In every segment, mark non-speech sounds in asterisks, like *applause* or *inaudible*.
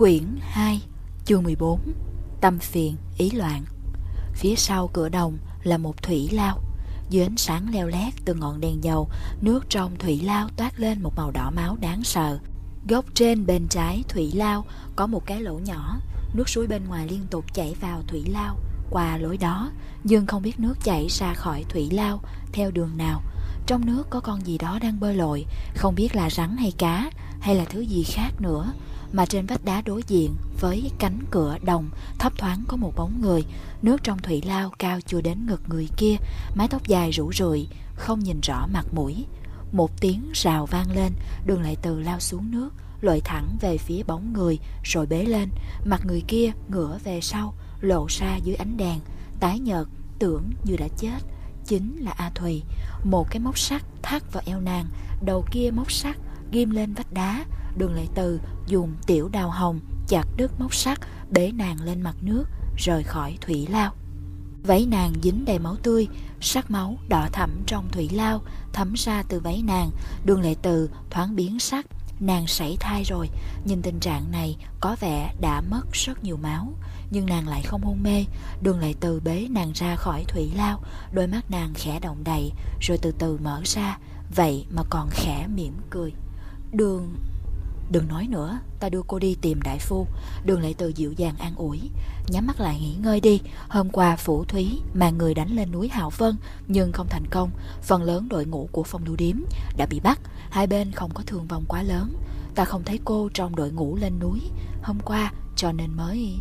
Quyển 2 Chương 14 Tâm phiền, ý loạn. Phía sau cửa đồng là một thủy lao. Dưới ánh sáng leo lét từ ngọn đèn dầu Nước trong thủy lao toát lên một màu đỏ máu đáng sợ. Góc trên bên trái thủy lao có một cái lỗ nhỏ. Nước suối bên ngoài liên tục chảy vào thủy lao. Qua lối đó Dương không biết nước chảy ra khỏi thủy lao Theo đường nào. Trong nước có con gì đó đang bơi lội Không biết là rắn hay cá Hay là thứ gì khác nữa mà trên vách đá đối diện với cánh cửa đồng, thấp thoáng có một bóng người. Nước trong thủy lao cao chưa đến ngực người kia, mái tóc dài rủ rượi, không nhìn rõ mặt mũi. Một tiếng rào vang lên, đường lại từ lao xuống nước, lội thẳng về phía bóng người, rồi bế lên. Mặt người kia ngửa về sau, lộ ra dưới ánh đèn. Tái nhợt, tưởng như đã chết, chính là a thùy. Một cái móc sắt thắt vào eo nàng, đầu kia móc sắt ghim lên vách đá Đường Lệ Từ dùng tiểu đào hồng chặt đứt móc sắt bế nàng lên mặt nước rời khỏi thủy lao. Váy nàng dính đầy máu tươi, sắc máu đỏ thẫm trong thủy lao thấm ra từ váy nàng. Đường Lệ Từ thoáng biến sắc, nàng sảy thai rồi, nhìn tình trạng này có vẻ đã mất rất nhiều máu. Nhưng nàng lại không hôn mê Đường Lệ Từ bế nàng ra khỏi thủy lao Đôi mắt nàng khẽ động đầy Rồi từ từ mở ra Vậy mà còn khẽ mỉm cười Đường. Đừng nói nữa, ta đưa cô đi tìm đại phu. Đường lại Từ dịu dàng an ủi. Nhắm mắt lại nghỉ ngơi đi. Hôm qua Phủ Thúy mà người đánh lên núi hào Vân Nhưng không thành công. Phần lớn đội ngũ của phong lưu điếm đã bị bắt. Hai bên không có thương vong quá lớn. Ta không thấy cô trong đội ngũ lên núi. Hôm qua cho nên mới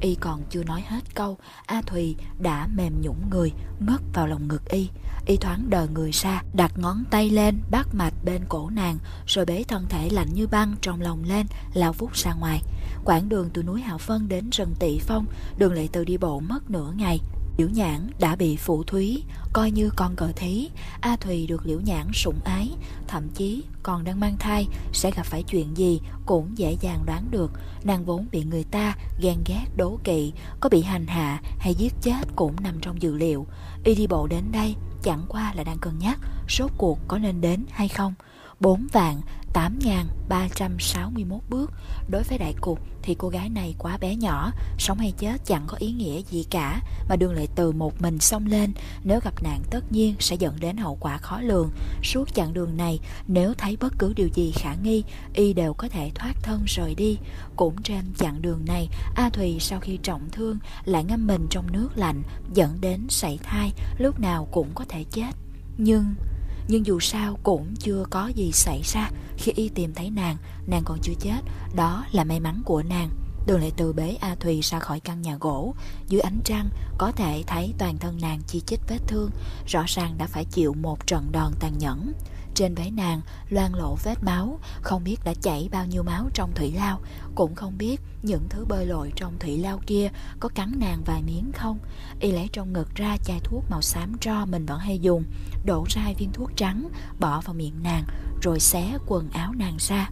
Y còn chưa nói hết câu A Thùy đã mềm nhũng người Ngất vào lòng ngực Y. Y thoáng đờ người ra, Đặt ngón tay lên, bắt mạch bên cổ nàng, Rồi bế thân thể lạnh như băng trong lòng lên, Lao vút ra ngoài. Quãng đường từ núi Hạo Phân đến rừng Tị Phong, Đường Lệ Từ đi bộ mất nửa ngày. Liễu Nhãn đã bị phụ thúy, coi như con cờ thí. A Thùy được Liễu Nhãn sủng ái, thậm chí còn đang mang thai, sẽ gặp phải chuyện gì cũng dễ dàng đoán được. Nàng vốn bị người ta ghen ghét đố kỵ, có bị hành hạ hay giết chết cũng nằm trong dự liệu y đi bộ đến đây chẳng qua là đang cân nhắc số cuộc có nên đến hay không. 4 vạn 8.361 bước Đối với đại cục thì cô gái này quá bé nhỏ, Sống hay chết chẳng có ý nghĩa gì cả, Mà đường lại từ một mình xông lên, Nếu gặp nạn tất nhiên sẽ dẫn đến hậu quả khó lường. Suốt chặng đường này, Nếu thấy bất cứ điều gì khả nghi, Y đều có thể thoát thân rời đi. Cũng trên chặng đường này, A Thùy sau khi trọng thương Lại ngâm mình trong nước lạnh, Dẫn đến sảy thai, Lúc nào cũng có thể chết. Nhưng nhưng dù sao cũng chưa có gì xảy ra. Khi y tìm thấy nàng Nàng còn chưa chết. Đó là may mắn của nàng. Đường lại từ bế A Thùy ra khỏi căn nhà gỗ. Dưới ánh trăng, Có thể thấy toàn thân nàng chi chít vết thương. Rõ ràng đã phải chịu một trận đòn tàn nhẫn trên váy nàng loan lộ vết máu Không biết đã chảy bao nhiêu máu trong thủy lao. Cũng không biết những thứ bơi lội trong thủy lao kia Có cắn nàng vài miếng không. Y lấy trong ngực ra chai thuốc màu xám tro mình vẫn hay dùng Đổ ra hai viên thuốc trắng Bỏ vào miệng nàng Rồi xé quần áo nàng ra.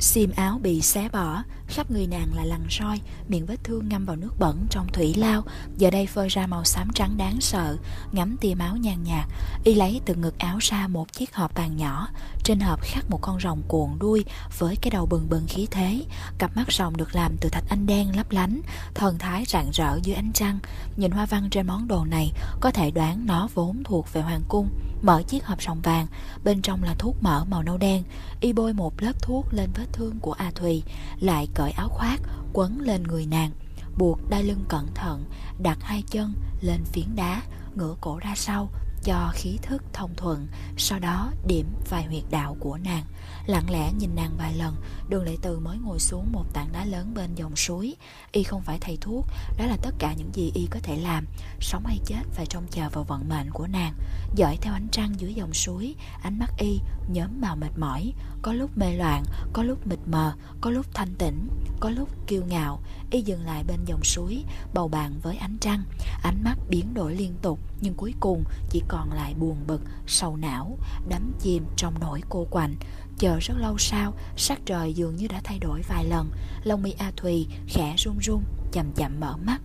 Xiêm áo bị xé bỏ, khắp người nàng là lằn roi, miệng vết thương ngâm vào nước bẩn trong thủy lao, giờ đây phơi ra màu xám trắng đáng sợ, ngắm tia máu nhàn nhạt. Y lấy từ ngực áo ra một chiếc hộp vàng nhỏ, trên hộp khắc một con rồng cuộn đuôi với cái đầu bừng bừng khí thế, cặp mắt rồng được làm từ thạch anh đen lấp lánh, thần thái rạng rỡ dưới ánh trăng. Nhìn hoa văn trên món đồ này, có thể đoán nó vốn thuộc về hoàng cung. Mở chiếc hộp rồng vàng, bên trong là thuốc mỡ màu nâu đen. Y bôi một lớp thuốc lên vết thương của A Thùy, lại cởi áo khoác, quấn lên người nàng. Buộc đai lưng cẩn thận, đặt hai chân lên phiến đá, ngửa cổ ra sau, cho khí thức thông thuận, sau đó điểm vài huyệt đạo của nàng. Lặng lẽ nhìn nàng vài lần, đường lệ từ mới ngồi xuống một tảng đá lớn bên dòng suối. Y không phải thầy thuốc, đó là tất cả những gì Y có thể làm. Sống hay chết phải trông chờ vào vận mệnh của nàng. Dõi theo ánh trăng dưới dòng suối, ánh mắt Y nhóm màu mệt mỏi, có lúc mê loạn, có lúc mịt mờ, có lúc thanh tĩnh, có lúc kiêu ngạo. Y dừng lại bên dòng suối, bầu bạn với ánh trăng. Ánh mắt biến đổi liên tục, nhưng cuối cùng chỉ còn lại buồn bực, sầu não, đắm chìm trong nỗi cô quạnh. Chờ rất lâu sau, sắc trời dường như đã thay đổi vài lần, lông mi A Thùy khẽ run run, chậm chậm mở mắt.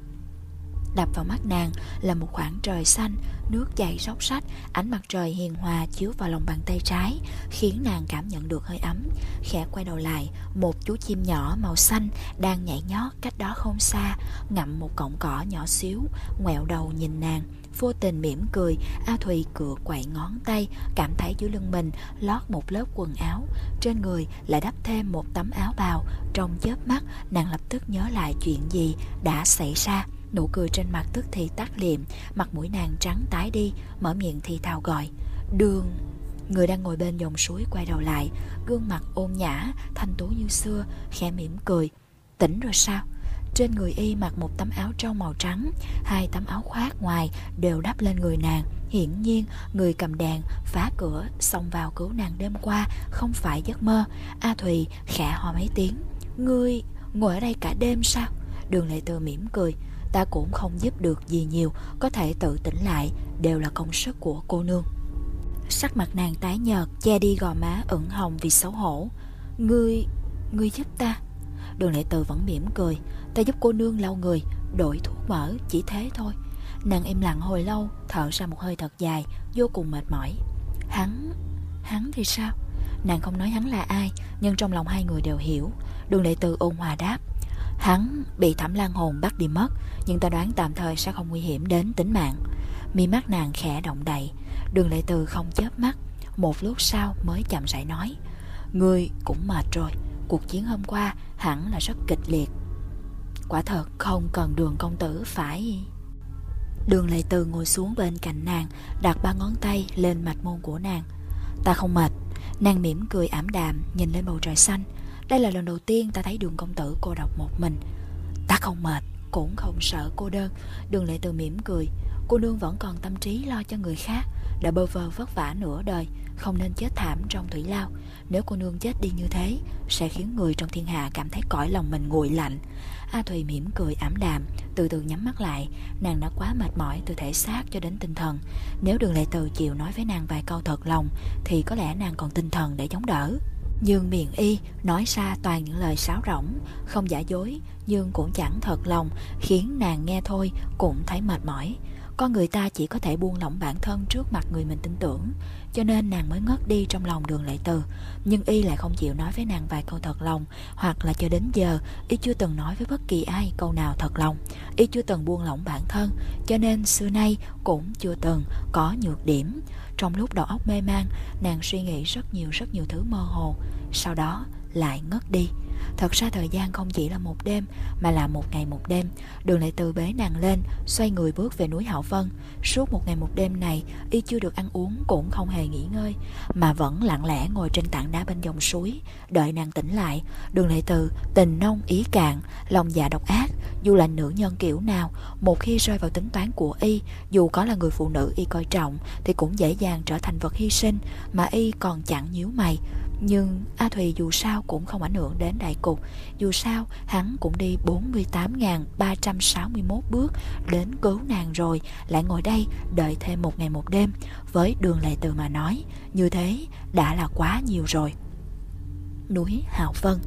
đập vào mắt nàng là một khoảng trời xanh, nước chảy róc rách, ánh mặt trời hiền hòa chiếu vào lòng bàn tay trái, khiến nàng cảm nhận được hơi ấm. Khẽ quay đầu lại, một chú chim nhỏ màu xanh đang nhảy nhót cách đó không xa, ngậm một cọng cỏ nhỏ xíu, ngoẹo đầu nhìn nàng. Vô tình mỉm cười, A Thùy cựa quậy ngón tay, cảm thấy dưới lưng mình lót một lớp quần áo, trên người lại đắp thêm một tấm áo bào. Trong chớp mắt, nàng lập tức nhớ lại chuyện gì đã xảy ra. Nụ cười trên mặt tức thì tắt liệm, mặt mũi nàng trắng tái đi, mở miệng thì thào gọi. Đường... Người đang ngồi bên dòng suối quay đầu lại, gương mặt ôn nhã, thanh tú như xưa, khẽ mỉm cười. Tỉnh rồi sao? Trên người y mặc một tấm áo trong màu trắng Hai tấm áo khoác ngoài đều đắp lên người nàng. Hiển nhiên người cầm đèn phá cửa xông vào cứu nàng đêm qua Không phải giấc mơ. A Thùy khẽ ho mấy tiếng. Ngươi ngồi ở đây cả đêm sao? Đường Lệ Từ mỉm cười. Ta cũng không giúp được gì nhiều Có thể tự tỉnh lại Đều là công sức của cô nương. Sắc mặt nàng tái nhợt Che đi gò má ửng hồng vì xấu hổ. Ngươi, ngươi giúp ta. Đường Lệ Từ vẫn mỉm cười. Ta giúp cô nương lau người, Đổi thuốc mỡ, chỉ thế thôi. Nàng im lặng hồi lâu, Thở ra một hơi thật dài, Vô cùng mệt mỏi. Hắn Hắn thì sao? Nàng không nói hắn là ai, Nhưng trong lòng hai người đều hiểu. Đường Lệ Từ ôn hòa đáp, Hắn bị thẩm lan hồn bắt đi mất, Nhưng ta đoán tạm thời sẽ không nguy hiểm đến tính mạng. Mi mắt nàng khẽ động đậy. Đường Lệ Từ không chớp mắt. Một lúc sau mới chậm rãi nói, Ngươi cũng mệt rồi. Cuộc chiến hôm qua hẳn là rất kịch liệt. Quả thật không cần đường công tử, phải. Đường Lệ Từ ngồi xuống bên cạnh nàng, Đặt ba ngón tay lên mạch môn của nàng. Ta không mệt. Nàng mỉm cười ảm đạm, Nhìn lên bầu trời xanh. Đây là lần đầu tiên ta thấy đường công tử cô độc một mình. Ta không mệt, Cũng không sợ cô đơn. Đường Lệ Từ mỉm cười. Cô nương vẫn còn tâm trí lo cho người khác, Đã bơ vơ vất vả nửa đời, Không nên chết thảm trong thủy lao. Nếu cô nương chết đi như thế, Sẽ khiến người trong thiên hạ cảm thấy cõi lòng mình nguội lạnh. A Thùy mỉm cười ảm đạm, Từ từ nhắm mắt lại. Nàng đã quá mệt mỏi từ thể xác cho đến tinh thần. Nếu đường lệ từ chịu nói với nàng vài câu thật lòng, Thì có lẽ nàng còn tinh thần để chống đỡ. Nhưng miệng y, nói ra toàn những lời sáo rỗng, Không giả dối, Nhưng cũng chẳng thật lòng, Khiến nàng nghe thôi, cũng thấy mệt mỏi. Con người ta chỉ có thể buông lỏng bản thân trước mặt người mình tin tưởng. Cho nên nàng mới ngất đi trong lòng đường lệ từ. Nhưng y lại không chịu nói với nàng vài câu thật lòng, Hoặc là cho đến giờ, Y chưa từng nói với bất kỳ ai câu nào thật lòng. Y chưa từng buông lỏng bản thân, Cho nên xưa nay cũng chưa từng có nhược điểm. Trong lúc đầu óc mê man, Nàng suy nghĩ rất nhiều rất nhiều thứ mơ hồ, Sau đó lại ngất đi. Thật ra thời gian không chỉ là một đêm, Mà là một ngày một đêm. Đường lại từ bế nàng lên, Xoay người bước về núi Hạo Vân. Suốt một ngày một đêm này, Y chưa được ăn uống cũng không hề nghỉ ngơi, Mà vẫn lặng lẽ ngồi trên tảng đá bên dòng suối, Đợi nàng tỉnh lại. Đường lại từ tình nông, ý cạn, Lòng dạ độc ác, Dù là nữ nhân kiểu nào, Một khi rơi vào tính toán của Y, Dù có là người phụ nữ Y coi trọng, Thì cũng dễ dàng trở thành vật hy sinh, Mà Y còn chẳng nhíu mày nhưng A Thùy dù sao cũng không ảnh hưởng đến đại cục. Dù sao, hắn cũng đi 48.361 bước Đến cứu nàng rồi, Lại ngồi đây đợi thêm một ngày một đêm. Với đường lệ từ mà nói, Như thế đã là quá nhiều rồi. Núi Hào Vân.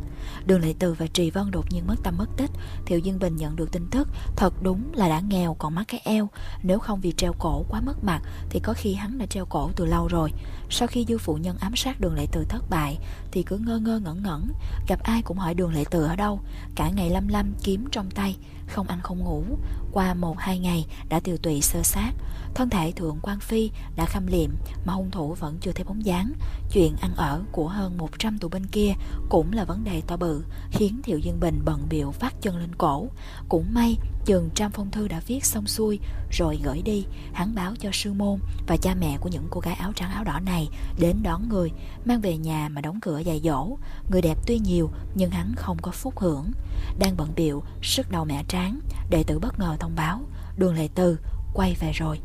Đường Lệ Từ và Trì Vân đột nhiên mất tâm mất tích. Thiệu Dương Bình nhận được tin tức, Thật đúng là đã nghèo còn mắc cái eo. Nếu không vì treo cổ quá mất mặt, Thì có khi hắn đã treo cổ từ lâu rồi. Sau khi dư phụ nhân ám sát đường Lệ Từ thất bại, Thì cứ ngơ ngơ ngẩn ngẩn, Gặp ai cũng hỏi đường Lệ Từ ở đâu. Cả ngày lâm lâm kiếm trong tay. Không ăn không ngủ. Qua một hai ngày đã tiêu tụy sơ sát. Thân thể thượng quan phi đã khâm liệm, Mà hung thủ vẫn chưa thấy bóng dáng. Chuyện ăn ở của hơn 100 tù bên kia Cũng là vấn đề to bự, Khiến Thiệu Dương Bình bận biểu vắt chân lên cổ. Cũng may chừng trăm phong thư đã viết xong xuôi, Rồi gửi đi. Hắn báo cho sư môn Và cha mẹ của những cô gái áo trắng áo đỏ này Đến đón người, Mang về nhà mà đóng cửa dày dỗ. Người đẹp tuy nhiều, Nhưng hắn không có phúc hưởng. Đang bận biểu Sức đầu mẹ tráng Đệ tử bất ngờ thông báo, Đường Lệ Từ, quay về rồi.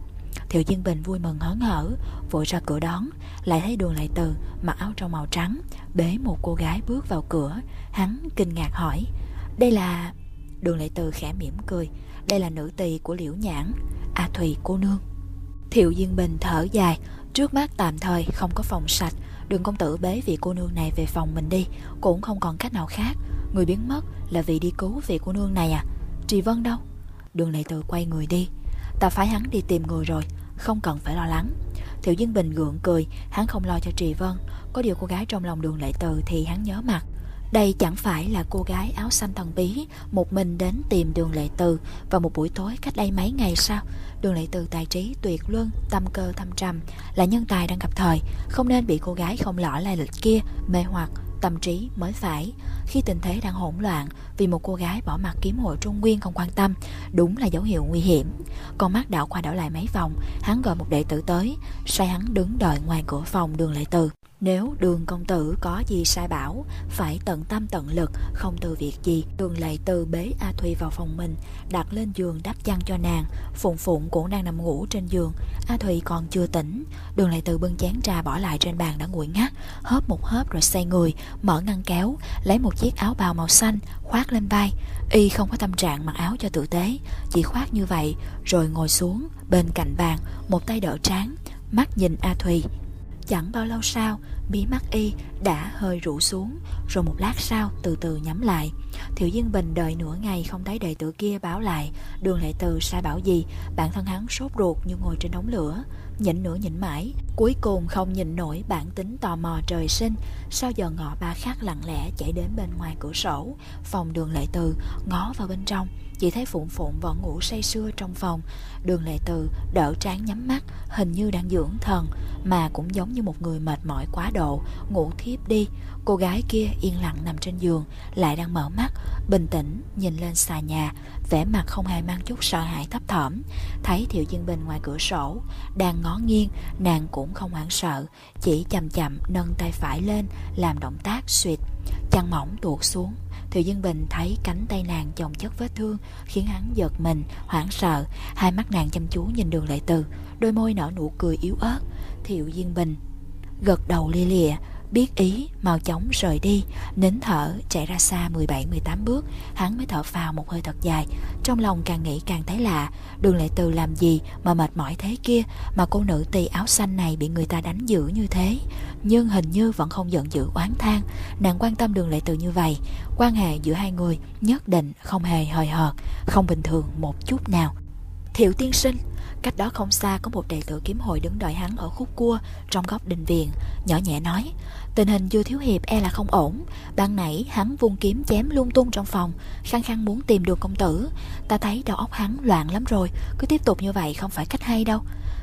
Thiệu Dương Bình vui mừng hớn hở, Vội ra cửa đón. Lại thấy đường lại từ mặc áo trong màu trắng, Bế một cô gái bước vào cửa. Hắn kinh ngạc hỏi, Đây là... Đường Lệ từ khẽ mỉm cười. Đây là nữ tỳ của liễu nhãn, A Thùy cô nương. Thiệu Dương Bình thở dài. Trước mắt tạm thời không có phòng sạch. Đường công tử bế vị cô nương này về phòng mình đi. Cũng không còn cách nào khác. Người biến mất là vì đi cứu vị cô nương này à? Trì Vân đâu? Đường Lệ Từ quay người đi. Ta phái hắn đi tìm người rồi. Không cần phải lo lắng. Thiệu Dương Bình gượng cười. Hắn không lo cho Trì Vân. Có điều cô gái trong lòng đường Lệ Từ thì hắn nhớ mặt đây chẳng phải là cô gái áo xanh thần bí, Một mình đến tìm đường Lệ Từ Vào một buổi tối cách đây mấy ngày sao? Đường Lệ Từ tài trí tuyệt luân, Tâm cơ thâm trầm, Là nhân tài đang gặp thời, Không nên bị cô gái không lõ lai lịch kia Mê hoặc, tâm trí mới phải. Khi tình thế đang hỗn loạn, Vì một cô gái bỏ mặt kiếm hội Trung Nguyên không quan tâm, Đúng là dấu hiệu nguy hiểm. Con mắt đảo qua đảo lại mấy vòng, Hắn gọi một đệ tử tới, Sai hắn đứng đợi ngoài cửa phòng đường Lệ Từ nếu đường công tử có gì sai bảo, Phải tận tâm tận lực, Không từ việc gì. Đường lại từ bế A Thùy vào phòng mình, Đặt lên giường đắp chăn cho nàng. Phụng Phụng cũng đang nằm ngủ trên giường. A Thùy còn chưa tỉnh, Đường lại từ bưng chén trà bỏ lại trên bàn đã nguội ngắt. Hớp một hớp rồi xoay người, Mở ngăn kéo, Lấy một chiếc áo bào màu xanh, Khoác lên vai. Y không có tâm trạng mặc áo cho tử tế, Chỉ khoác như vậy, Rồi ngồi xuống bên cạnh bàn, Một tay đỡ trán, Mắt nhìn A Thùy Chẳng bao lâu sau, mí mắt y đã hơi rũ xuống, rồi một lát sau từ từ nhắm lại. Thiệu Diên Bình đợi nửa ngày không thấy đệ tử kia báo lại, đường lệ từ sai bảo gì, bản thân hắn sốt ruột như ngồi trên đống lửa. Nhịn nửa nhịn mãi, cuối cùng không nhịn nổi bản tính tò mò trời sinh, sau giờ ngọ ba khắc lặng lẽ chạy đến bên ngoài cửa sổ, phòng đường lệ từ, ngó vào bên trong, chỉ thấy Phụng Phụng vẫn ngủ say sưa trong phòng. Đường Lệ Từ đỡ trán nhắm mắt, Hình như đang dưỡng thần, Mà cũng giống như một người mệt mỏi quá độ. Ngủ thiếp đi. Cô gái kia yên lặng nằm trên giường, Lại đang mở mắt, Bình tĩnh nhìn lên xà nhà, vẻ mặt không hề mang chút sợ hãi thấp thỏm. Thấy Thiệu dương Bình ngoài cửa sổ, Đang ngó nghiêng, Nàng cũng không hoảng sợ, Chỉ chậm chậm nâng tay phải lên, Làm động tác suyệt, Chăn mỏng tuột xuống. Thiệu Dân Bình thấy cánh tay nàng chồng chất vết thương Khiến hắn giật mình, hoảng sợ. Hai mắt nàng chăm chú nhìn đường lệ từ Đôi môi nở nụ cười yếu ớt. Thiệu Dân Bình Gật đầu lia lịa Biết ý, mau chóng rời đi. Nín thở, chạy ra xa 17-18 bước Hắn mới thở phào một hơi thật dài. Trong lòng càng nghĩ càng thấy lạ Đường lệ từ làm gì mà mệt mỏi thế kia Mà cô nữ tỳ áo xanh này Bị người ta đánh dữ như thế? Nhưng hình như vẫn không giận dữ oán than. Nàng quan tâm đường lệ từ như vậy Quan hệ giữa hai người nhất định không hề hời hợt Không bình thường một chút nào. Thiệu tiên sinh Cách đó không xa có một đệ tử kiếm hội đứng đợi hắn ở khúc cua trong góc đình viện, nhỏ nhẹ nói Tình hình dư thiếu hiệp e là không ổn. Ban nãy, hắn vung kiếm chém lung tung trong phòng. Khăng khăng muốn tìm được công tử. Ta thấy đầu óc hắn loạn lắm rồi. Cứ tiếp tục như vậy không phải cách hay đâu.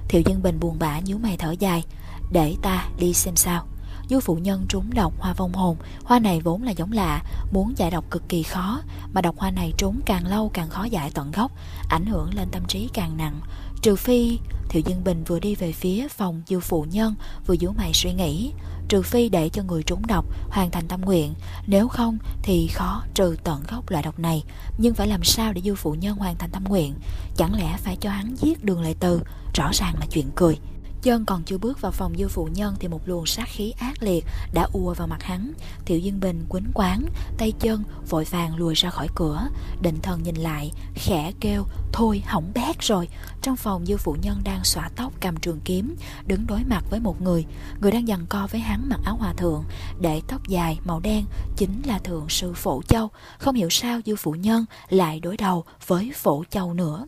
Thiệu Dân Bình buồn bã nhíu mày thở dài. Để ta đi xem sao. Du phụ nhân trúng độc hoa vong hồn, Hoa này vốn là giống lạ, Muốn giải độc cực kỳ khó, Mà độc hoa này trúng càng lâu càng khó giải tận gốc, Ảnh hưởng lên tâm trí càng nặng. Trừ phi, Thiệu Dân Bình vừa đi về phía phòng dư phụ nhân, Vừa nhíu mày suy nghĩ. Trừ phi để cho người trúng độc Hoàn thành tâm nguyện, Nếu không thì khó trừ tận gốc loại độc này. Nhưng phải làm sao để dư phụ nhân hoàn thành tâm nguyện? Chẳng lẽ phải cho hắn giết đường lệ từ? Rõ ràng là chuyện cười. Chân còn chưa bước vào phòng dư phụ nhân Thì một luồng sát khí ác liệt đã ùa vào mặt hắn. Thiệu Dương Bình quýnh quán, Tay chân vội vàng lùi ra khỏi cửa. Định thần nhìn lại, Khẽ kêu, Thôi, hỏng bét rồi. Trong phòng dư phụ nhân đang xõa tóc cầm trường kiếm, Đứng đối mặt với một người. Người đang giằng co với hắn mặc áo hòa thượng, Để tóc dài màu đen Chính là thượng sư Phổ Châu. Không hiểu sao dư phụ nhân lại đối đầu với Phổ Châu nữa.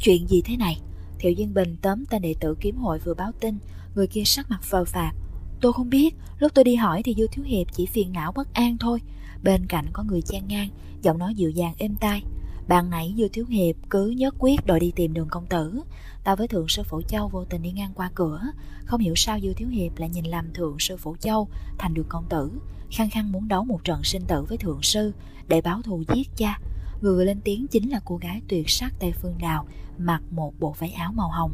Chuyện gì thế này? Thiệu Duyên Bình tóm tên đệ tử kiếm hội vừa báo tin, người kia sắc mặt phờ phạt. Tôi không biết, lúc tôi đi hỏi thì Du Thiếu Hiệp chỉ phiền não bất an thôi. Bên cạnh có người chen ngang, giọng nói dịu dàng êm tai. Bạn nãy Du Thiếu Hiệp cứ nhất quyết đòi đi tìm đường công tử. Ta với Thượng Sư Phổ Châu vô tình đi ngang qua cửa. Không hiểu sao Du Thiếu Hiệp lại nhìn làm Thượng Sư Phổ Châu thành đường công tử. Khăng khăng muốn đấu một trận sinh tử với Thượng Sư để báo thù giết cha. Người lên tiếng chính là cô gái tuyệt sắc Tây Phương Đào mặc một bộ váy áo màu hồng.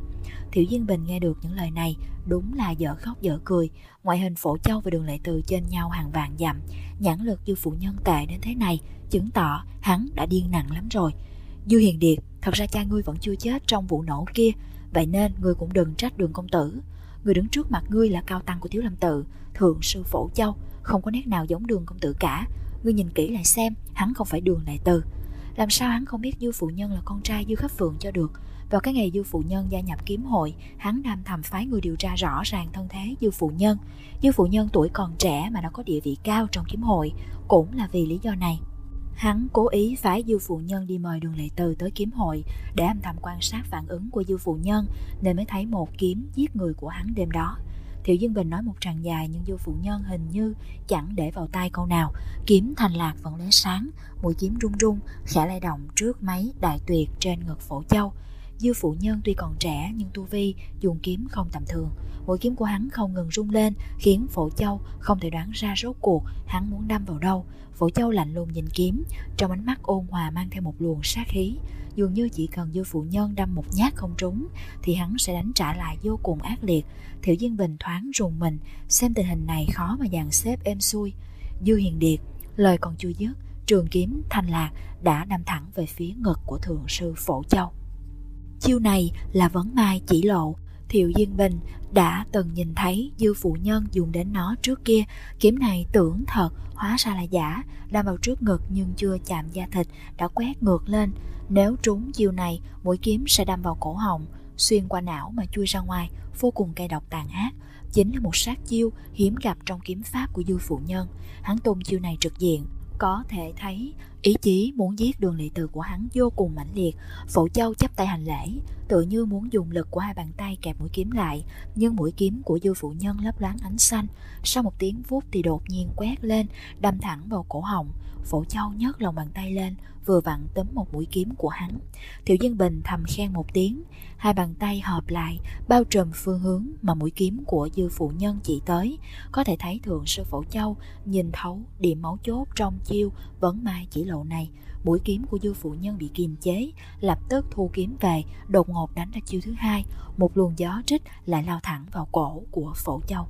Thiệu Duyên Bình nghe được những lời này đúng là dở khóc dở cười. Ngoại hình phổ châu và đường lệ từ trên nhau hàng vạn dặm. Nhãn lực dư phụ nhân tệ đến thế này chứng tỏ hắn đã điên nặng lắm rồi. Dư Hiền Điệt, thật ra cha ngươi vẫn chưa chết trong vụ nổ kia. Vậy nên ngươi cũng đừng trách đường công tử. Người đứng trước mặt ngươi là cao tăng của Thiếu Lâm Tự, thượng sư phổ châu, không có nét nào giống đường công tử cả. Ngươi nhìn kỹ lại xem, hắn không phải đường lệ từ làm sao hắn không biết dư phụ nhân là con trai dư khắc phượng cho được? Vào cái ngày dư phụ nhân gia nhập kiếm hội, Hắn đam thầm phái người điều tra rõ ràng thân thế dư phụ nhân. Dư phụ nhân tuổi còn trẻ mà đã có địa vị cao trong kiếm hội, Cũng là vì lý do này. Hắn cố ý phái dư phụ nhân đi mời đường lệ từ tới kiếm hội Để âm thầm quan sát phản ứng của dư phụ nhân, Nên mới thấy một kiếm giết người của hắn đêm đó. Thiệu Dương Bình nói một tràng dài nhưng vô Phụ Nhân hình như chẳng để vào tai câu nào. Kiếm thành lạc vẫn lóe sáng, mũi kiếm rung rung, khẽ lay động trước máy đại tuyệt trên ngực phổ châu. Dư phụ nhân tuy còn trẻ nhưng tu vi dùng kiếm không tầm thường. Mũi kiếm của hắn không ngừng rung lên khiến phổ châu không thể đoán ra rốt cuộc hắn muốn đâm vào đâu. Phổ châu lạnh lùng nhìn kiếm, trong ánh mắt ôn hòa mang theo một luồng sát khí. Dường như chỉ cần dư phụ nhân đâm một nhát không trúng thì hắn sẽ đánh trả lại vô cùng ác liệt. Thiệu Diên Bình thoáng rùng mình, xem tình hình này khó mà dàn xếp êm xuôi. Dư Hiền Điệt, lời còn chưa dứt, trường kiếm thanh lạc đã đâm thẳng về phía ngực của thượng sư Phổ Châu. Chiêu này là vấn mai chỉ lộ, Thiệu Diên Bình đã từng nhìn thấy dư phụ nhân dùng đến nó trước kia, kiếm này tưởng thật, hóa ra là giả, đâm vào trước ngực nhưng chưa chạm da thịt, đã quét ngược lên. Nếu trúng chiêu này, mũi kiếm sẽ đâm vào cổ họng, xuyên qua não mà chui ra ngoài, vô cùng cay độc tàn ác. Chính là một sát chiêu hiếm gặp trong kiếm pháp của dư phụ nhân. Hắn tung chiêu này trực diện, có thể thấy ý chí muốn giết đường lệ từ của hắn vô cùng mãnh liệt. Phổ Châu chắp tay hành lễ, tự như muốn dùng lực của hai bàn tay kẹp mũi kiếm lại, nhưng mũi kiếm của dư phụ nhân lấp loáng ánh xanh. Sau một tiếng vuốt thì đột nhiên quét lên, đâm thẳng vào cổ họng. Phổ Châu nhấc lòng bàn tay lên, vừa vặn tấm một mũi kiếm của hắn. Thiệu Dân Bình thầm khen một tiếng, hai bàn tay hợp lại, bao trùm phương hướng mà mũi kiếm của dư phụ nhân chỉ tới. Có thể thấy thượng sư Phổ Châu nhìn thấu điểm máu chốt trong chiêu vấn mai chỉ lộ này. Mũi kiếm của dư phụ nhân bị kiềm chế, lập tức thu kiếm về, đột ngột đánh ra chiêu thứ hai. Một luồng gió trích lại lao thẳng vào cổ của Phổ Châu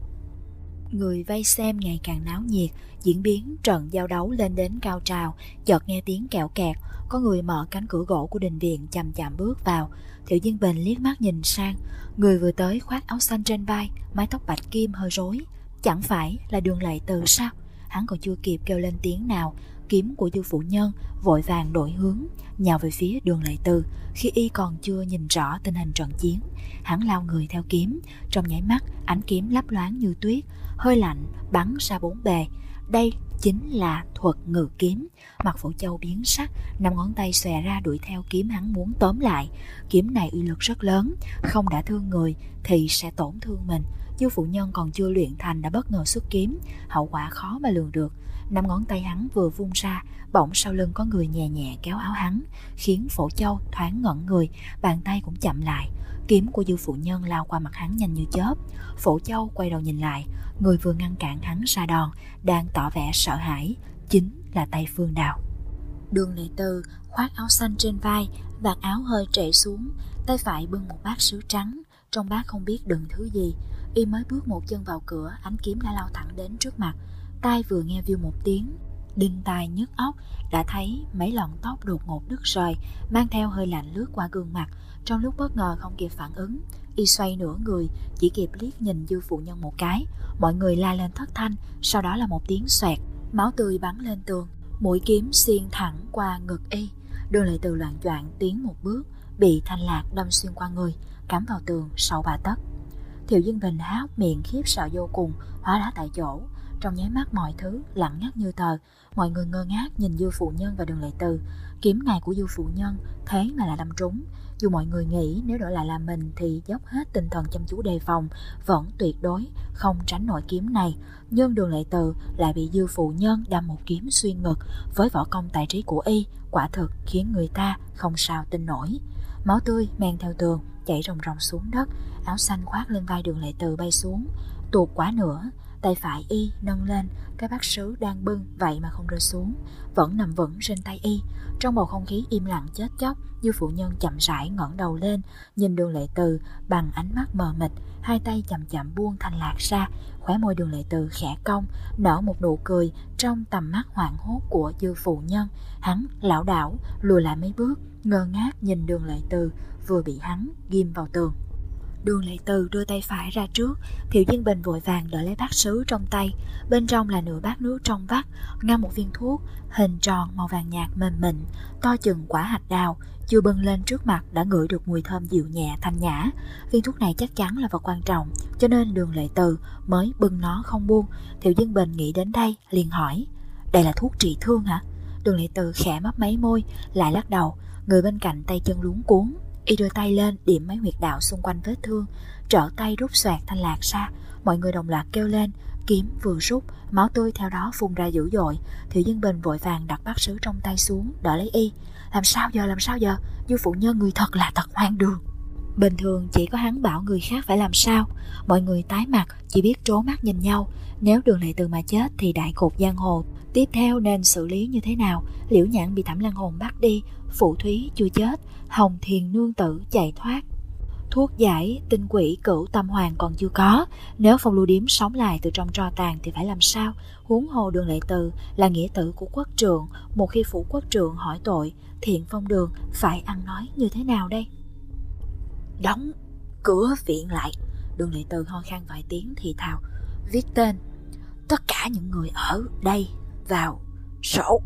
người vây xem ngày càng náo nhiệt, diễn biến trận giao đấu lên đến cao trào, chợt nghe tiếng kẹo kẹt, có người mở cánh cửa gỗ của đình viện chậm chậm bước vào. Thiệu Diên Bình liếc mắt nhìn sang, người vừa tới khoác áo xanh trên vai, mái tóc bạch kim hơi rối, chẳng phải là đường lệ từ sao? Hắn còn chưa kịp kêu lên tiếng nào, kiếm của dư phụ nhân vội vàng đổi hướng, nhào về phía đường lệ từ khi y còn chưa nhìn rõ tình hình trận chiến. Hắn lao người theo kiếm, trong nháy mắt ánh kiếm lấp loáng như tuyết, hơi lạnh bắn ra bốn bề. Đây chính là thuật ngự kiếm. Mặt phổ châu biến sắc, năm ngón tay xòe ra đuổi theo kiếm hắn muốn tóm lại. Kiếm này uy lực rất lớn, không đã thương người thì sẽ tổn thương mình. Dư phụ nhân còn chưa luyện thành đã bất ngờ xuất kiếm, hậu quả khó mà lường được. Năm ngón tay hắn vừa vung ra, bỗng sau lưng có người nhẹ nhẹ kéo áo hắn, khiến phổ châu thoáng ngẩn người, bàn tay cũng chậm lại. Kiếm của dư phụ nhân lao qua mặt hắn nhanh như chớp. Phổ châu quay đầu nhìn lại, người vừa ngăn cản hắn ra đòn, đang tỏ vẻ sợ hãi, chính là tay phương đào. Đường lệ tư khoác áo xanh trên vai, vạt áo hơi trễ xuống, tay phải bưng một bát sứ trắng, trong bát không biết đựng thứ gì. Y mới bước một chân vào cửa, ánh kiếm đã lao thẳng đến trước mặt. Tai vừa nghe view một tiếng, đinh tai nhức óc, đã thấy mấy lọn tóc đột ngột đứt rời, mang theo hơi lạnh lướt qua gương mặt. Trong lúc bất ngờ không kịp phản ứng, y xoay nửa người, chỉ kịp liếc nhìn dư phụ nhân một cái. Mọi người la lên thất thanh, sau đó là một tiếng xoẹt, máu tươi bắn lên tường, mũi kiếm xuyên thẳng qua ngực y. đưa lại từ loạn choạng tiến một bước, bị thanh lạc đâm xuyên qua người, cắm vào tường sau ba tấc. Thiệu Dương Bình há hốc miệng khiếp sợ vô cùng, hóa đá tại chỗ. Trong nháy mắt mọi thứ lặng ngắt như tờ, mọi người ngơ ngác nhìn Du Phụ Nhân và Đường Lệ Từ. Kiếm này của Du Phụ Nhân thế mà là đâm trúng. Dù mọi người nghĩ nếu đổi lại là mình thì dốc hết tinh thần chăm chú đề phòng, vẫn tuyệt đối không tránh nổi kiếm này. Nhưng Đường Lệ Từ lại bị Dư Phụ Nhân đâm một kiếm xuyên ngực với võ công tài trí của y, quả thực khiến người ta không sao tin nổi. Máu tươi men theo tường, chảy ròng ròng xuống đất, áo xanh khoác lên vai đường lệ từ bay xuống, tuột quá nữa, tay phải y nâng lên, cái bát sứ đang bưng vậy mà không rơi xuống, vẫn nằm vững trên tay y. Trong bầu không khí im lặng chết chóc, Dư phụ nhân chậm rãi ngẩng đầu lên, nhìn đường lệ từ bằng ánh mắt mờ mịt, hai tay chậm chậm buông thành lạc ra, khóe môi đường lệ từ khẽ cong, nở một nụ cười trong tầm mắt hoảng hốt của dư phụ nhân. Hắn lão đảo lùi lại mấy bước, ngơ ngác nhìn đường lệ từ vừa bị hắn ghim vào tường. Đường Lệ Từ đưa tay phải ra trước, Thiệu Diên Bình vội vàng đỡ lấy bát sứ trong tay. Bên trong là nửa bát nước trong vắt, ngâm một viên thuốc, hình tròn màu vàng nhạt mềm mịn, to chừng quả hạt đào, chưa bưng lên trước mặt đã ngửi được mùi thơm dịu nhẹ thanh nhã. Viên thuốc này chắc chắn là vật quan trọng, cho nên đường Lệ Từ mới bưng nó không buông. Thiệu Diên Bình nghĩ đến đây, liền hỏi, đây là thuốc trị thương hả? Đường Lệ Từ khẽ mấp máy môi, lại lắc đầu, người bên cạnh tay chân luống cuốn, Y đưa tay lên điểm mấy huyệt đạo xung quanh vết thương, Trở tay rút xoẹt thanh lạc ra. Mọi người đồng loạt kêu lên, Kiếm vừa rút, Máu tươi theo đó phun ra dữ dội. Thiệu Dân Bình vội vàng đặt bát sứ trong tay xuống, Đỡ lấy y. Làm sao giờ, làm sao giờ? Du phụ nhân người thật là thật hoang đường. Bình thường chỉ có hắn bảo người khác phải làm sao. Mọi người tái mặt, Chỉ biết trố mắt nhìn nhau. Nếu đường này từ mà chết thì đại cục giang hồ Tiếp theo nên xử lý như thế nào? Liễu nhãn bị thẩm lan hồn bắt đi, Phụ thúy chưa chết, Hồng thiền nương tử chạy thoát. Thuốc giải tinh quỷ cửu tâm hoàng còn chưa có. Nếu phong lưu điếm sống lại từ trong tro tàn thì phải làm sao? Huống hồ đường lệ từ là nghĩa tử của quốc trượng Một khi phủ quốc trượng hỏi tội, Thiện phong đường phải ăn nói như thế nào đây? Đóng cửa viện lại. Đường lệ từ ho khan vài tiếng thì thào, Viết tên, Tất cả những người ở đây vào. Sổ.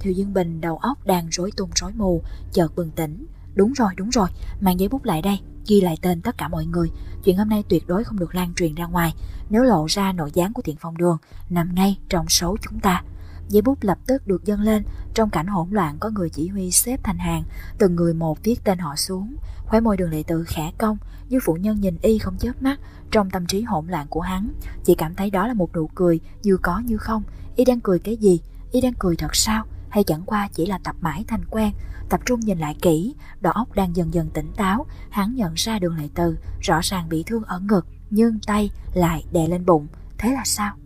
Thiều Dương Bình đầu óc đang rối tung rối mù, Chợt bừng tỉnh. Đúng rồi đúng rồi, Mang giấy bút lại đây, Ghi lại tên tất cả mọi người. Chuyện hôm nay tuyệt đối không được lan truyền ra ngoài, Nếu lộ ra nội gián của thiện phong đường, Nằm ngay trong số chúng ta. Giấy bút lập tức được dâng lên, Trong cảnh hỗn loạn có người chỉ huy xếp thành hàng, Từng người một viết tên họ xuống. Khóe môi đường lệ tự khẽ cong, Như phụ nhân nhìn y không chớp mắt, Trong tâm trí hỗn loạn của hắn, Chỉ cảm thấy đó là một nụ cười, Như có như không. Y đang cười cái gì Y đang cười thật sao Hay chẳng qua chỉ là tập mãi thành quen Tập trung nhìn lại kỹ Đầu óc đang dần dần tỉnh táo Hắn nhận ra đường lệ từ Rõ ràng bị thương ở ngực Nhưng tay lại đè lên bụng Thế là sao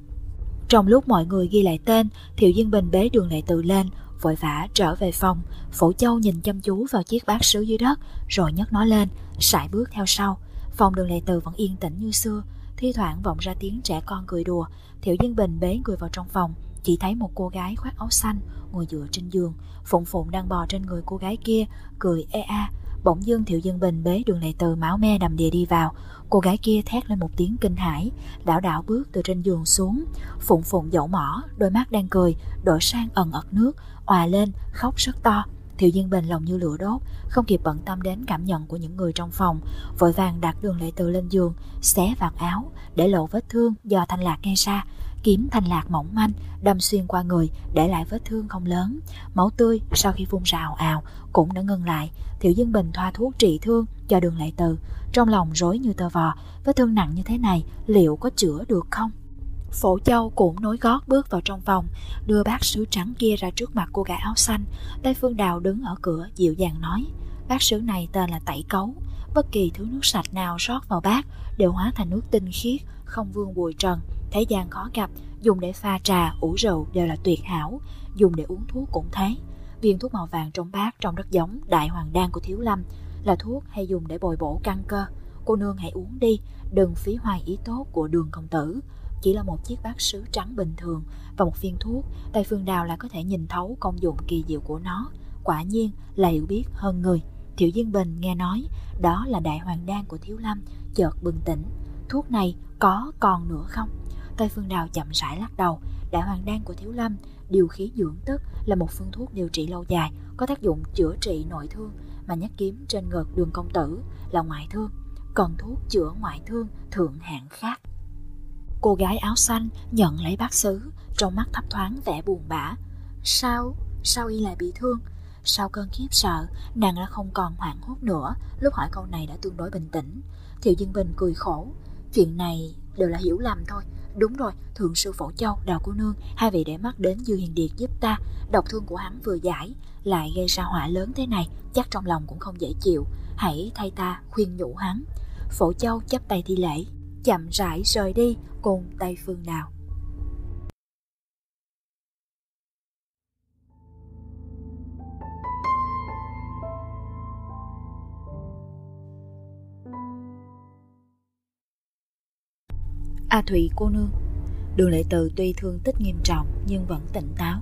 trong lúc mọi người ghi lại tên, Thiệu diên Bình bế đường lệ từ lên, vội vã trở về phòng. Phổ Châu nhìn chăm chú vào chiếc bát sứ dưới đất, rồi nhấc nó lên, sải bước theo sau. Phòng đường lệ từ vẫn yên tĩnh như xưa, thi thoảng vọng ra tiếng trẻ con cười đùa. Thiệu Dân Bình bế người vào trong phòng, chỉ thấy một cô gái khoác áo xanh ngồi dựa trên giường, Phụng Phụng đang bò trên người cô gái kia, cười e a. Bỗng dưng Thiệu Dân Bình bế đường lệ từ máu me đầm đìa đi vào, Cô gái kia thét lên một tiếng kinh hãi, đảo đảo bước từ trên giường xuống. Phụng phụng dẫu mỏ, đôi mắt đang cười, đổi sang ẩn ật nước, òa lên, khóc rất to. Thiệu Diên Bình lòng như lửa đốt, không kịp bận tâm đến cảm nhận của những người trong phòng, vội vàng đặt đường lệ từ lên giường, xé vạt áo, để lộ vết thương do thanh lạc gây ra. Kiếm thanh lạc mỏng manh, đâm xuyên qua người, để lại vết thương không lớn. Máu tươi sau khi phun ra ào ào cũng đã ngừng lại. Thiệu Diên Bình thoa thuốc trị thương cho đường lệ từ, trong lòng rối như tơ vò, vết thương nặng như thế này liệu có chữa được không? Phổ Châu cũng nối gót bước vào trong phòng, đưa bát sứ trắng kia ra trước mặt cô gái áo xanh. Tây Phương Đào đứng ở cửa dịu dàng nói, bát sứ này tên là tẩy cấu. Bất kỳ thứ nước sạch nào rót vào bát đều hóa thành nước tinh khiết, không vương bụi trần. Thế gian khó gặp, dùng để pha trà, ủ rượu đều là tuyệt hảo, dùng để uống thuốc cũng thế. Viên thuốc màu vàng trong bát trông rất giống đại hoàng đan của Thiếu Lâm, là thuốc hay dùng để bồi bổ căn cơ. Cô nương hãy uống đi, đừng phí hoài ý tốt của đường công tử. Chỉ là một chiếc bát sứ trắng bình thường và một viên thuốc, tay Phương Đào lại có thể nhìn thấu công dụng kỳ diệu của nó. Quả nhiên là hiểu biết hơn người. Thiệu Diên Bình nghe nói đó là đại hoàng đan của Thiếu Lâm, chợt bừng tỉnh. Thuốc này có còn nữa không? Tây Phương Đào chậm rãi lắc đầu. Đại hoàng đan của Thiếu Lâm, điều khí dưỡng tức là một phương thuốc điều trị lâu dài, có tác dụng chữa trị nội thương mà nhắc kiếm trên ngực đường công tử là ngoại thương, còn thuốc chữa ngoại thương thượng hạng khác. Cô gái áo xanh nhận lấy bác sứ, trong mắt thấp thoáng vẻ buồn bã. Sao, sao y lại bị thương? Sau cơn khiếp sợ, nàng đã không còn hoảng hốt nữa, lúc hỏi câu này đã tương đối bình tĩnh. Thiệu Dân Bình cười khổ, chuyện này đều là hiểu lầm thôi. Đúng rồi, thượng sư Phổ Châu, đào cô nương, hai vị để mắt đến Dư Hiền Điệt giúp ta. Độc thương của hắn vừa giải, lại gây ra họa lớn thế này, chắc trong lòng cũng không dễ chịu. Hãy thay ta khuyên nhủ hắn. Phổ Châu chấp tay thi lễ, chậm rãi rời đi, cùng Tây Phương nào. A thủy cô nương, Đường lệ từ tuy thương tích nghiêm trọng Nhưng vẫn tỉnh táo.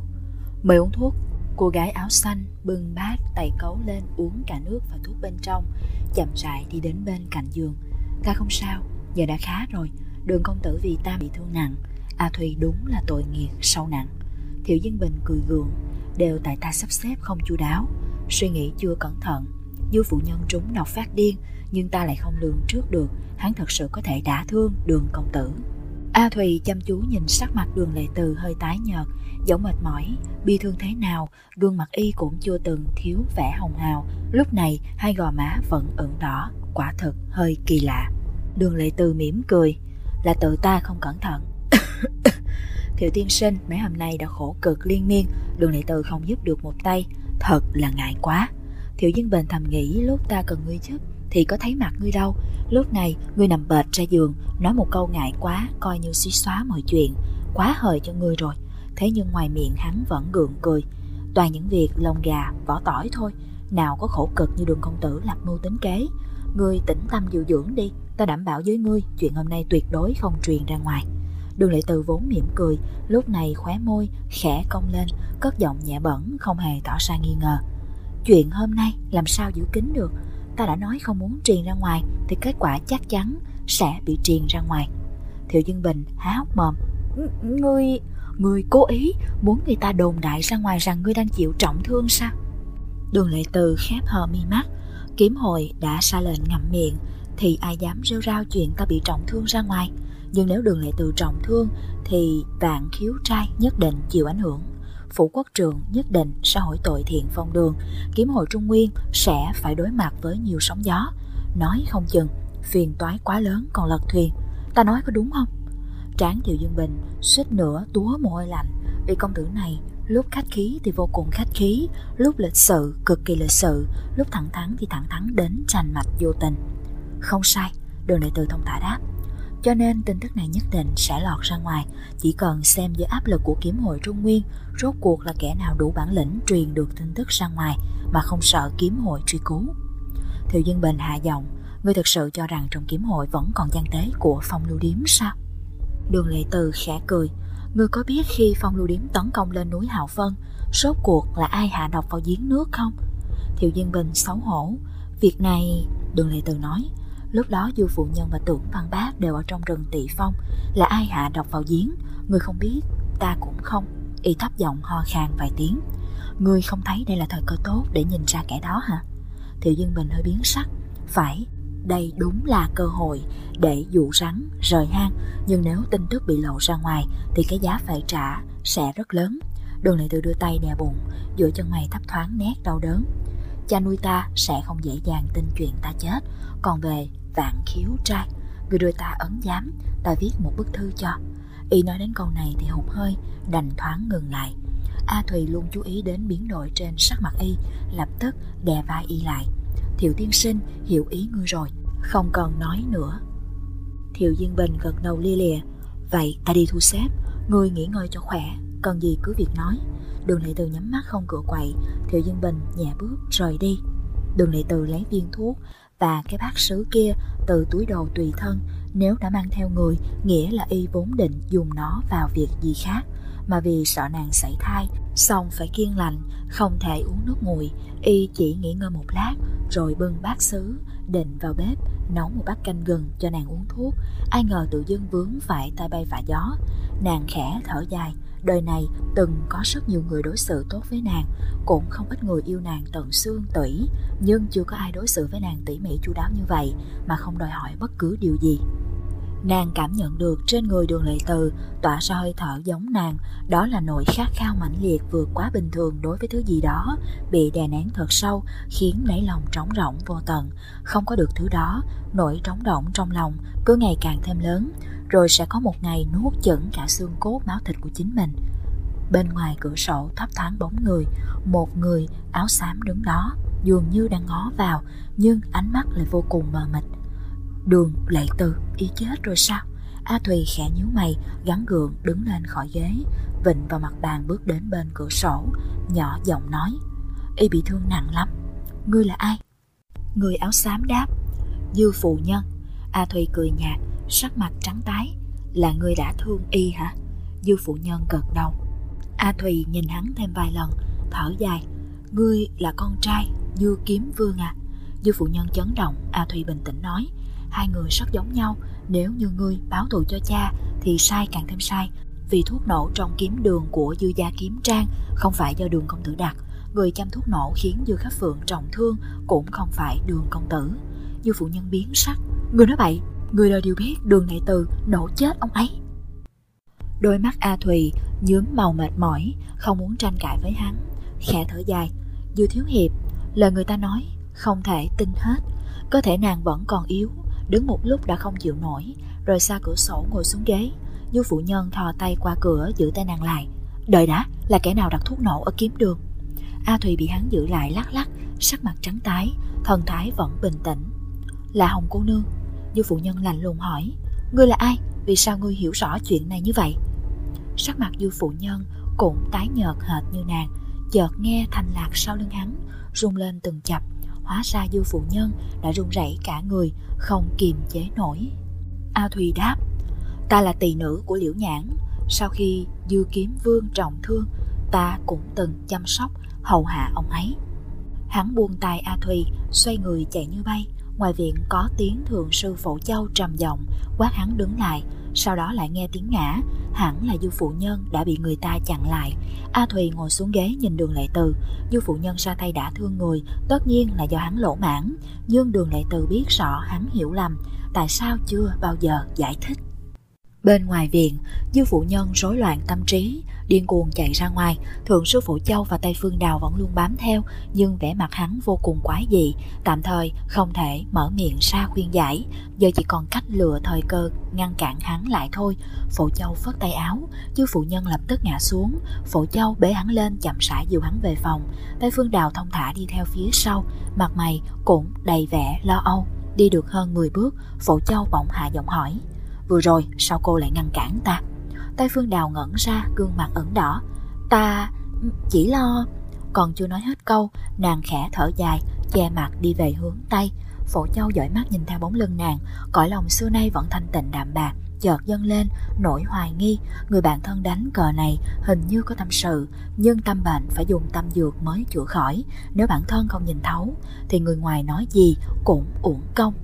Mời uống thuốc, Cô gái áo xanh bưng bát tay cấu lên uống cả nước và thuốc bên trong, Chậm rãi đi đến bên cạnh giường. Ta không sao. Giờ đã khá rồi, Đường công tử vì ta bị thương nặng. A Thùy đúng là tội nghiệp sâu nặng. Thiệu Dân Bình cười gượng, Đều tại ta sắp xếp không chu đáo. Suy nghĩ chưa cẩn thận Dư phụ nhân trúng độc phát điên, Nhưng ta lại không lường trước được, Hắn thật sự có thể đả thương đường công tử. A Thùy chăm chú nhìn sắc mặt đường lệ từ hơi tái nhợt Giống mệt mỏi, Bi thương thế nào, Gương mặt y cũng chưa từng thiếu vẻ hồng hào. Lúc này, hai gò má vẫn ửng đỏ, Quả thực hơi kỳ lạ. Đường lệ từ mỉm cười Là tự ta không cẩn thận. *laughs* Thiệu tiên sinh mấy hôm nay đã khổ cực liên miên Đường lệ từ không giúp được một tay Thật là ngại quá. Thiệu Dân Bình thầm nghĩ lúc ta cần ngươi giúp Thì có thấy mặt ngươi đâu. Lúc này ngươi nằm bệt ra giường Nói một câu ngại quá Coi như suy xóa mọi chuyện Quá hời cho ngươi rồi. Thế nhưng ngoài miệng hắn vẫn gượng cười Toàn những việc lông gà, vỏ tỏi thôi Nào có khổ cực như đường công tử lập mưu tính kế. Ngươi tĩnh tâm điều dưỡng đi. Ta đảm bảo với ngươi, Chuyện hôm nay tuyệt đối không truyền ra ngoài. Đường lệ từ vốn mỉm cười, Lúc này khóe môi, khẽ cong lên, Cất giọng nhẹ bẩn, không hề tỏ ra nghi ngờ. Chuyện hôm nay làm sao giữ kín được? Ta đã nói không muốn truyền ra ngoài, Thì kết quả chắc chắn sẽ bị truyền ra ngoài. Thiệu Dương Bình há hốc mồm. Ngươi... Ngươi cố ý muốn người ta đồn đại ra ngoài rằng ngươi đang chịu trọng thương sao? Đường lệ từ khép hờ mi mắt, Kiếm hồi đã xa lệnh ngậm miệng thì ai dám rêu rao chuyện ta bị trọng thương ra ngoài. Nhưng nếu đường lệ từ trọng thương, Thì vạn khiếu trai nhất định chịu ảnh hưởng. Phủ quốc trường nhất định sẽ hỏi tội thiện phong đường. Kiếm hội Trung Nguyên sẽ phải đối mặt với nhiều sóng gió. Nói không chừng, Phiền toái quá lớn còn lật thuyền. Ta nói có đúng không? Tráng Thiệu Dương Bình suýt nữa túa mồ hôi lạnh. Vì công tử này lúc khách khí thì vô cùng khách khí, Lúc lịch sự cực kỳ lịch sự, Lúc thẳng thắn thì thẳng thắn đến tràn mạch vô tình. Không sai, Đường đệ từ thông thả đáp. Cho nên tin tức này nhất định sẽ lọt ra ngoài, Chỉ cần xem dưới áp lực của kiếm hội Trung Nguyên, Rốt cuộc là kẻ nào đủ bản lĩnh truyền được tin tức ra ngoài Mà không sợ kiếm hội truy cứu. Thiệu Dân Bình hạ giọng, Ngươi thực sự cho rằng trong kiếm hội vẫn còn gian tế của phong lưu điếm sao? Đường Lệ Từ khẽ cười, Ngươi có biết khi phong lưu điếm tấn công lên núi Hạo Vân, Rốt cuộc là ai hạ độc vào giếng nước không? Thiệu Dân Bình xấu hổ, Việc này, Đường Lệ Từ nói Lúc đó Du Phụ Nhân và Tưởng Văn Bác đều ở trong rừng tị phong. Là ai hạ độc vào giếng? Người không biết, ta cũng không. Y thấp giọng ho khan vài tiếng. Ngươi không thấy đây là thời cơ tốt để nhìn ra kẻ đó hả? Thiệu Dân Bình hơi biến sắc. Phải, đây đúng là cơ hội để dụ rắn rời hang. Nhưng nếu tin tức bị lộ ra ngoài Thì cái giá phải trả sẽ rất lớn. Đường lại tự đưa tay đè bụng Giữa chân mày thấp thoáng nét đau đớn. Cha nuôi ta sẽ không dễ dàng tin chuyện ta chết. Còn về vạn khiếu trai. Người đưa ta ấn giám, Ta viết một bức thư cho. Y nói đến câu này thì hụt hơi Đành thoáng ngừng lại. A Thùy luôn chú ý đến biến đổi trên sắc mặt Y, Lập tức đè vai Y lại. Thiệu tiên sinh, hiểu ý ngươi rồi, Không cần nói nữa. Thiệu Diên Bình gật đầu lia lìa Vậy ta đi thu xếp, Ngươi nghỉ ngơi cho khỏe, Cần gì cứ việc nói. Đường Lệ Từ nhắm mắt không cửa quậy, Thiệu Diên Bình nhẹ bước rời đi. Đường Lệ Từ lấy viên thuốc. Và cái bát sứ kia, từ túi đồ tùy thân, nếu đã mang theo người, nghĩa là y vốn định dùng nó vào việc gì khác. Mà vì sợ nàng sảy thai, xong phải kiên lành, không thể uống nước nguội y chỉ nghỉ ngơi một lát, rồi bưng bát sứ định vào bếp, nấu một bát canh gừng cho nàng uống thuốc. Ai ngờ tự dưng vướng phải tay bay vạ gió. Nàng khẽ thở dài đời này, từng có rất nhiều người đối xử tốt với nàng, cũng không ít người yêu nàng tận xương tủy, nhưng chưa có ai đối xử với nàng tỉ mỉ chu đáo như vậy, mà không đòi hỏi bất cứ điều gì. Nàng cảm nhận được trên người đường lệ từ tỏa ra hơi thở giống nàng, đó là nỗi khát khao mãnh liệt vượt quá bình thường đối với thứ gì đó, bị đè nén thật sâu, khiến đáy lòng trống rỗng vô tận. Không có được thứ đó, nỗi trống rỗng trong lòng cứ ngày càng thêm lớn, rồi sẽ có một ngày nuốt chửng cả xương cốt máu thịt của chính mình. Bên ngoài cửa sổ thấp thoáng bóng người, một người áo xám đứng đó, dường như đang ngó vào, nhưng ánh mắt lại vô cùng mờ mịt. Đường lệ từ, y chết rồi sao? A Thùy khẽ nhíu mày Gắn gượng đứng lên khỏi ghế Vịnh vào mặt bàn bước đến bên cửa sổ, Nhỏ giọng nói, Y bị thương nặng lắm. Ngươi là ai? Người áo xám đáp, Dư phụ nhân. A Thùy cười nhạt, Sắc mặt trắng tái, Là người đã thương y hả? Dư phụ nhân gật đầu. A Thùy nhìn hắn thêm vài lần, Thở dài, Ngươi là con trai, Dư kiếm vương à? Dư phụ nhân chấn động, A Thùy bình tĩnh nói hai người rất giống nhau. Nếu như ngươi báo thù cho cha, Thì sai càng thêm sai. Vì thuốc nổ trong kiếm đường của dư gia kiếm trang Không phải do đường công tử đặt. Người chăm thuốc nổ khiến dư khắc phượng trọng thương Cũng không phải đường công tử. Dư phụ nhân biến sắc. Người nói bậy. Người đời đều biết đường này từ nổ chết ông ấy. Đôi mắt A Thùy nhướng màu mệt mỏi, Không muốn tranh cãi với hắn. Khẽ thở dài. Dư thiếu hiệp, Lời người ta nói không thể tin hết. Có thể nàng vẫn còn yếu Đứng một lúc đã không chịu nổi Rồi xa cửa sổ ngồi xuống ghế. Dư phụ nhân thò tay qua cửa, giữ tay nàng lại. Đợi đã, là kẻ nào đặt thuốc nổ ở kiếm đường? A Thùy bị hắn giữ lại lắc lắc, Sắc mặt trắng tái, Thần thái vẫn bình tĩnh. Là Hồng cô nương. Dư phụ nhân lạnh lùng hỏi, Ngươi là ai? Vì sao ngươi hiểu rõ chuyện này như vậy? Sắc mặt dư phụ nhân cũng tái nhợt hệt như nàng, Chợt nghe thành lạc sau lưng hắn, Rung lên từng chập. Hóa ra dư phụ nhân đã run rẩy cả người, Không kiềm chế nổi. A Thùy đáp, Ta là tỳ nữ của Liễu Nhãn. Sau khi dư kiếm vương trọng thương, Ta cũng từng chăm sóc Hầu hạ ông ấy. Hắn buông tay A Thùy, Xoay người chạy như bay. Ngoài viện có tiếng thượng sư Phổ Châu trầm giọng, Quát hắn đứng lại, Sau đó lại nghe tiếng ngã. Hẳn là du phụ nhân đã bị người ta chặn lại. A Thùy ngồi xuống ghế nhìn đường lệ từ. Du phụ nhân ra tay đã thương người, Tất nhiên là do hắn lỗ mãn. Nhưng đường lệ từ biết rõ, hắn hiểu lầm. Tại sao chưa bao giờ giải thích? Bên ngoài viện, dư phụ nhân rối loạn tâm trí, điên cuồng chạy ra ngoài, thượng sư phụ châu và Tây Phương Đào vẫn luôn bám theo, nhưng vẻ mặt hắn vô cùng quái dị, tạm thời không thể mở miệng ra khuyên giải, giờ chỉ còn cách lựa thời cơ ngăn cản hắn lại thôi. Phụ châu phất tay áo, dư phụ nhân lập tức ngã xuống, phụ châu bế hắn lên chậm rãi dìu hắn về phòng, Tây Phương Đào thông thả đi theo phía sau, mặt mày cũng đầy vẻ lo âu. Đi được hơn 10 bước, phụ châu bỗng hạ giọng hỏi. Vừa rồi, sao cô lại ngăn cản ta? Tay Phương Đào ngẩn ra, gương mặt ẩn đỏ. Ta ừ, chỉ lo. Còn chưa nói hết câu, Nàng khẽ thở dài, Che mặt đi về hướng Tây. Phổ Châu dõi mắt nhìn theo bóng lưng nàng. Cõi lòng xưa nay vẫn thanh tịnh đạm bạc, Chợt dâng lên, nỗi hoài nghi. Người bạn thân đánh cờ này hình như có tâm sự, Nhưng tâm bệnh phải dùng tâm dược mới chữa khỏi. Nếu bản thân không nhìn thấu, Thì người ngoài nói gì cũng uổng công.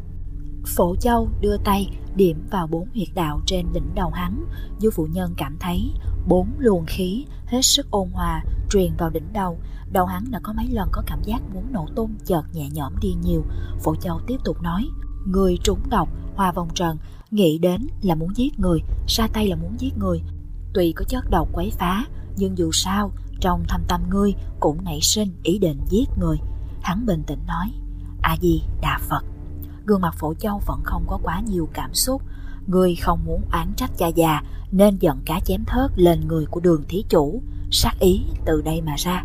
Phổ Châu đưa tay điểm vào bốn huyệt đạo trên đỉnh đầu hắn. Du phụ nhân cảm thấy bốn luồng khí hết sức ôn hòa truyền vào đỉnh đầu. Đầu hắn đã có mấy lần có cảm giác muốn nổ tung chợt nhẹ nhõm đi nhiều. Phổ Châu tiếp tục nói, người trúng độc, hoa vòng trần, nghĩ đến là muốn giết người, ra tay là muốn giết người. Tuy có chất độc quấy phá, nhưng dù sao, trong thâm tâm ngươi cũng nảy sinh ý định giết người. Hắn bình tĩnh nói, A-di Đà Phật. Gương mặt phổ châu vẫn không có quá nhiều cảm xúc. Người không muốn oán trách cha già, Nên giận cá chém thớt lên người của đường thí chủ. Sát ý từ đây mà ra.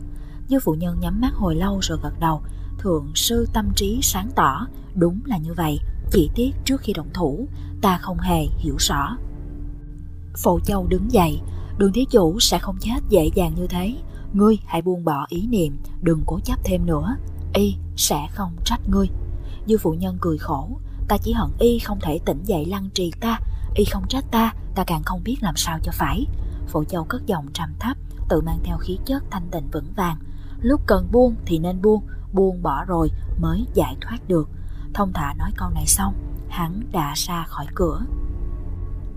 Dư phụ nhân nhắm mắt hồi lâu rồi gật đầu. Thượng sư tâm trí sáng tỏ. Đúng là như vậy. Chỉ tiếc trước khi động thủ, Ta không hề hiểu rõ. Phổ châu đứng dậy. Đường thí chủ sẽ không chết dễ dàng như thế. Ngươi hãy buông bỏ ý niệm, Đừng cố chấp thêm nữa. Y sẽ không trách ngươi. Dư phụ nhân cười khổ, Ta chỉ hận y không thể tỉnh dậy lăng trì ta, Y không trách ta Ta càng không biết làm sao cho phải. Phụ châu cất giọng trầm thấp, Tự mang theo khí chất thanh tịnh vững vàng. Lúc cần buông thì nên buông Buông bỏ rồi mới giải thoát được. Thông thả nói câu này xong, Hắn đã ra khỏi cửa.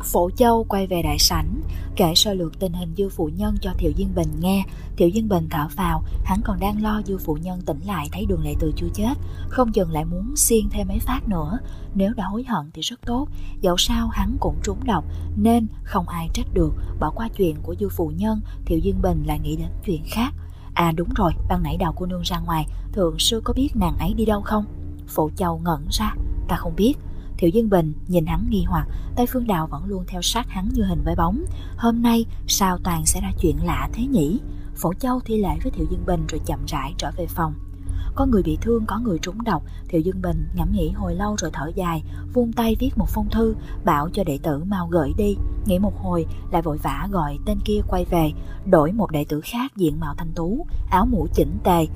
Phổ Châu quay về đại sảnh, kể sơ lược tình hình dư phụ nhân cho Thiệu Diên Bình nghe. Thiệu Diên Bình thở vào, hắn còn đang lo dư phụ nhân tỉnh lại thấy đường lệ từ chưa chết, không chừng lại muốn xiên thêm mấy phát nữa. Nếu đã hối hận thì rất tốt, dẫu sao hắn cũng trúng độc, nên không ai trách được. Bỏ qua chuyện của dư phụ nhân, Thiệu Diên Bình lại nghĩ đến chuyện khác. À đúng rồi, ban nãy đào cô nương ra ngoài, thượng sư có biết nàng ấy đi đâu không? Phổ Châu ngẩn ra, ta không biết, Thiệu Dương Bình nhìn hắn nghi hoặc, Tây Phương Đào vẫn luôn theo sát hắn như hình với bóng. Hôm nay sao toàn sẽ ra chuyện lạ thế nhỉ? Phổ Châu thi lễ với Thiệu Dương Bình rồi chậm rãi trở về phòng. Có người bị thương, có người trúng độc, Thiệu Dương Bình ngẫm nghĩ hồi lâu rồi thở dài, vung tay viết một phong thư, bảo cho đệ tử mau gửi đi. Nghĩ một hồi, lại vội vã gọi tên kia quay về, đổi một đệ tử khác diện mạo thanh tú, áo mũ chỉnh tề,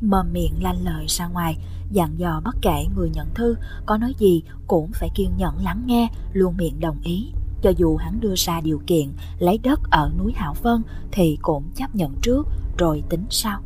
mồm miệng lanh lời ra ngoài, dặn dò bất kể người nhận thư có nói gì cũng phải kiên nhẫn lắng nghe, luôn miệng đồng ý. Cho dù hắn đưa ra điều kiện lấy đất ở núi Hảo Vân thì cũng chấp nhận trước rồi tính sau.